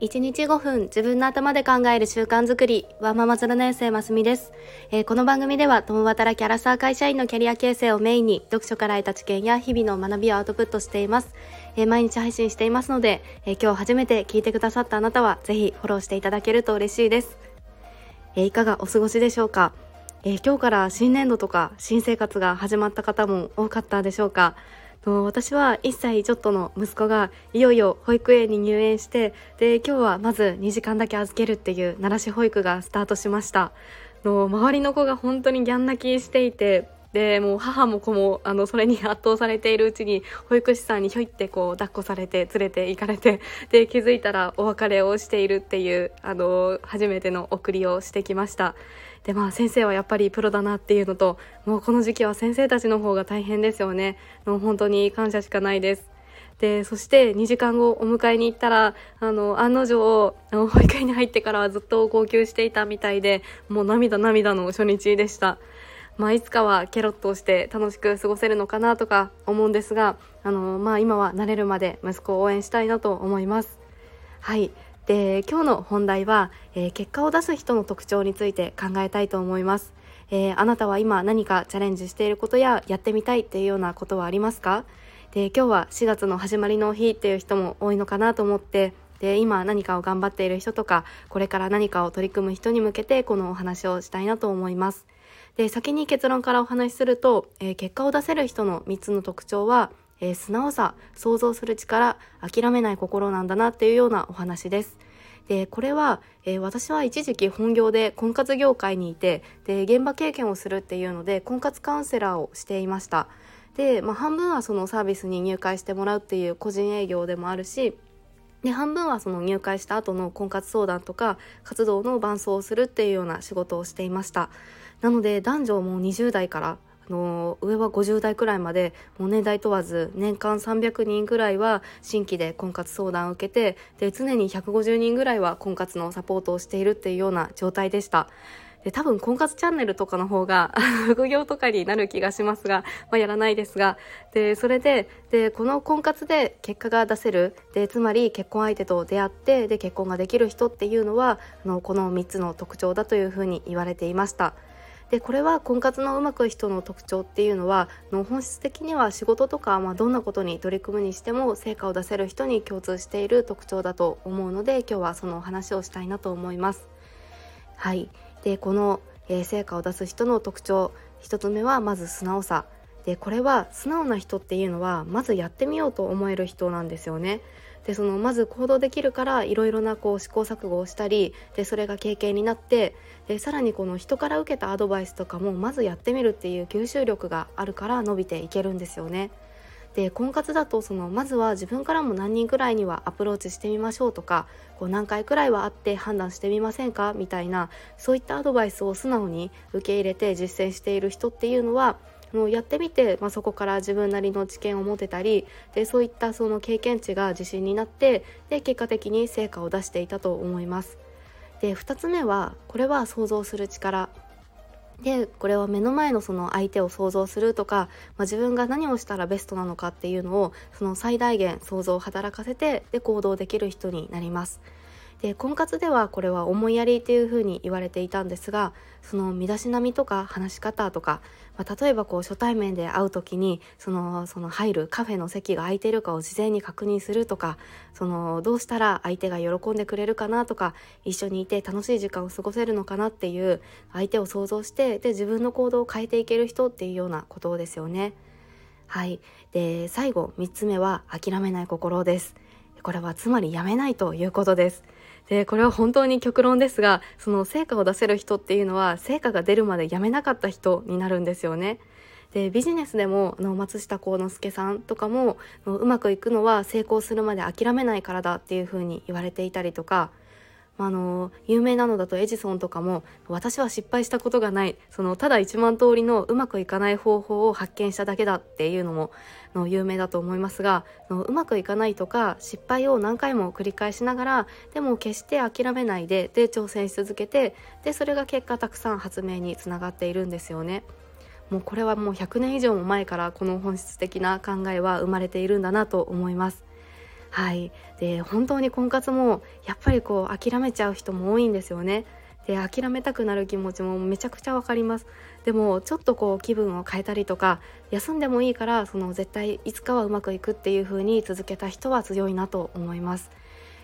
1日5分自分の頭で考える習慣づくりワーママ0年生ますみです、えー、この番組では共働きアラサー会社員のキャリア形成をメインに読書から得た知見や日々の学びをアウトプットしています、えー、毎日配信していますので、えー、今日初めて聞いてくださったあなたはぜひフォローしていただけると嬉しいです、えいかがお過ごしでしょうか、え今日から新年度とか新生活が始まった方も多かったでしょうか？私は1歳ちょっとの息子がいよいよ保育園に入園してで今日はまず2時間だけ預けるっていう奈良市保育がスタートしました。の周りの子が本当にギャン泣きしていてでもう母も子もあのそれに圧倒されているうちに保育士さんにひょいってこう抱っこされて連れて行かれてで気づいたらお別れをしているっていうあの初めての送りをしてきました。でまあ先生はやっぱりプロだなっていうのともうこの時期は先生たちの方が大変ですよねもう本当に感謝しかないですでそして2時間後お迎えに行ったらあの案の定あの保育園に入ってからはずっと号泣していたみたいでもう涙涙の初日でした。まあ、いつかはケロッとして楽しく過ごせるのかなとか思うんですがあの、まあ、今は慣れるまで息子を応援したいなと思います。はいで今日の本題は、えー、結果を出す人の特徴について考えたいと思います、えー、あなたは今何かチャレンジしていることややってみたいっていうようなことはありますか？で今日は4月の始まりの日っていう人も多いのかなと思ってで今何かを頑張っている人とかこれから何かを取り組む人に向けてこのお話をしたいなと思います。で先に結論からお話しすると、えー、結果を出せる人の3つの特徴はえー、素直さ想像する力諦めない心なんだなっていうようなお話です。でこれは、えー、私は一時期本業で婚活業界にいてで現場経験をするっていうので婚活カウンセラーをしていましたで、まあ、半分はそのサービスに入会してもらうっていう個人営業でもあるしで半分はその入会した後の婚活相談とか活動の伴走をするっていうような仕事をしていましたなので男女も20代からの上は50代くらいまでもう年代問わず年間300人ぐらいは新規で婚活相談を受けてで常に150人ぐらいは婚活のサポートをしているっていうような状態でした。で多分婚活チャンネルとかの方が 副業とかになる気がしますが、まあ、やらないですがでそれででこの婚活で結果が出せるでつまり結婚相手と出会ってで結婚ができる人っていうのはあのこの3つの特徴だというふうに言われていました。でこれは婚活のうまく人の特徴っていうのはの本質的には仕事とか、まあ、どんなことに取り組むにしても成果を出せる人に共通している特徴だと思うので今日はそのお話をしたいなと思います。はいでこの、えー、成果を出す人の特徴1つ目はまず素直さでこれは素直な人っていうのはまずやってみようと思える人なんですよね。でそのまず行動できるからいろいろなこう試行錯誤をしたりでそれが経験になってでさらにこの人から受けたアドバイスとかもまずやってみるっていう吸収力があるから伸びていけるんですよね。で婚活だとそのまずは自分からも何人くらいにはアプローチしてみましょうとかこう何回くらいは会って判断してみませんかみたいなそういったアドバイスを素直に受け入れて実践している人っていうのはもうやってみて、まあ、そこから自分なりの知見を持てたりでそういったその経験値が自信になってで結果的に成果を出していたと思います。で2つ目はこれは想像する力でこれは目の前のその相手を想像するとか、まあ、自分が何をしたらベストなのかっていうのをその最大限想像を働かせてで行動できる人になります。で婚活ではこれは思いやりっていうふうに言われていたんですがその身だしなみとか話し方とか、まあ、例えばこう初対面で会う時にそのその入るカフェの席が空いてるかを事前に確認するとかそのどうしたら相手が喜んでくれるかなとか一緒にいて楽しい時間を過ごせるのかなっていう相手を想像してで自分の行動を変えていける人っていうようなことですよね。はい、で最後3つ目は諦めない心です。これはつまりやめないということです。でこれは本当に極論ですがその成果を出せる人っていうのは成果が出るまでやめなかった人になるんですよね。でビジネスでもあの松下幸之助さんとかもうまくいくのは成功するまで諦めないからだっていうふうに言われていたりとかまあの有名なのだとエジソンとかも私は失敗したことがないそのただ1万通りのうまくいかない方法を発見しただけだっていうのもの有名だと思いますがのうまくいかないとか失敗を何回も繰り返しながらでも決して諦めないでで挑戦し続けてでそれが結果たくさん発明につながっているんですよね。もうこれはもう100年以上も前からこの本質的な考えは生まれているんだなと思います。はい。で本当に婚活もやっぱりこう諦めちゃう人も多いんですよね。で諦めたくなる気持ちもめちゃくちゃわかります。でもちょっとこう気分を変えたりとか休んでもいいからその絶対いつかはうまくいくっていう風に続けた人は強いなと思います。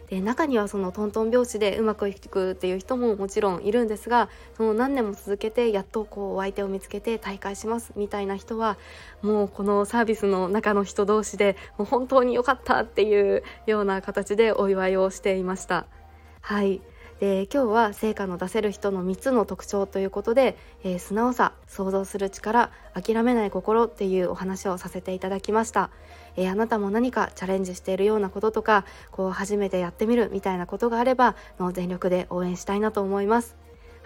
で中にはそのトントン拍子でうまくいくっていう人ももちろんいるんですがその何年も続けてやっとこうお相手を見つけて大会しますみたいな人はもうこのサービスの中の人同士でもう本当に良かったっていうような形でお祝いをしていました。はいで今日は成果の出せる人の3つの特徴ということで、えー、素直さ想像する力諦めない心っていうお話をさせていただきました、えー、あなたも何かチャレンジしているようなこととかこう初めてやってみるみたいなことがあればの全力で応援したいなと思います。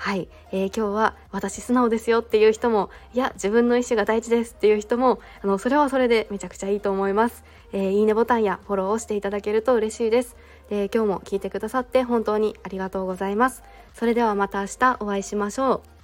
はい、えー、今日は私素直ですよっていう人もいや自分の意思が大事ですっていう人もあのそれはそれでめちゃくちゃいいと思います、えー、いいねボタンやフォローをしていただけると嬉しいです。で今日も聞いてくださって本当にありがとうございます。それではまた明日お会いしましょう。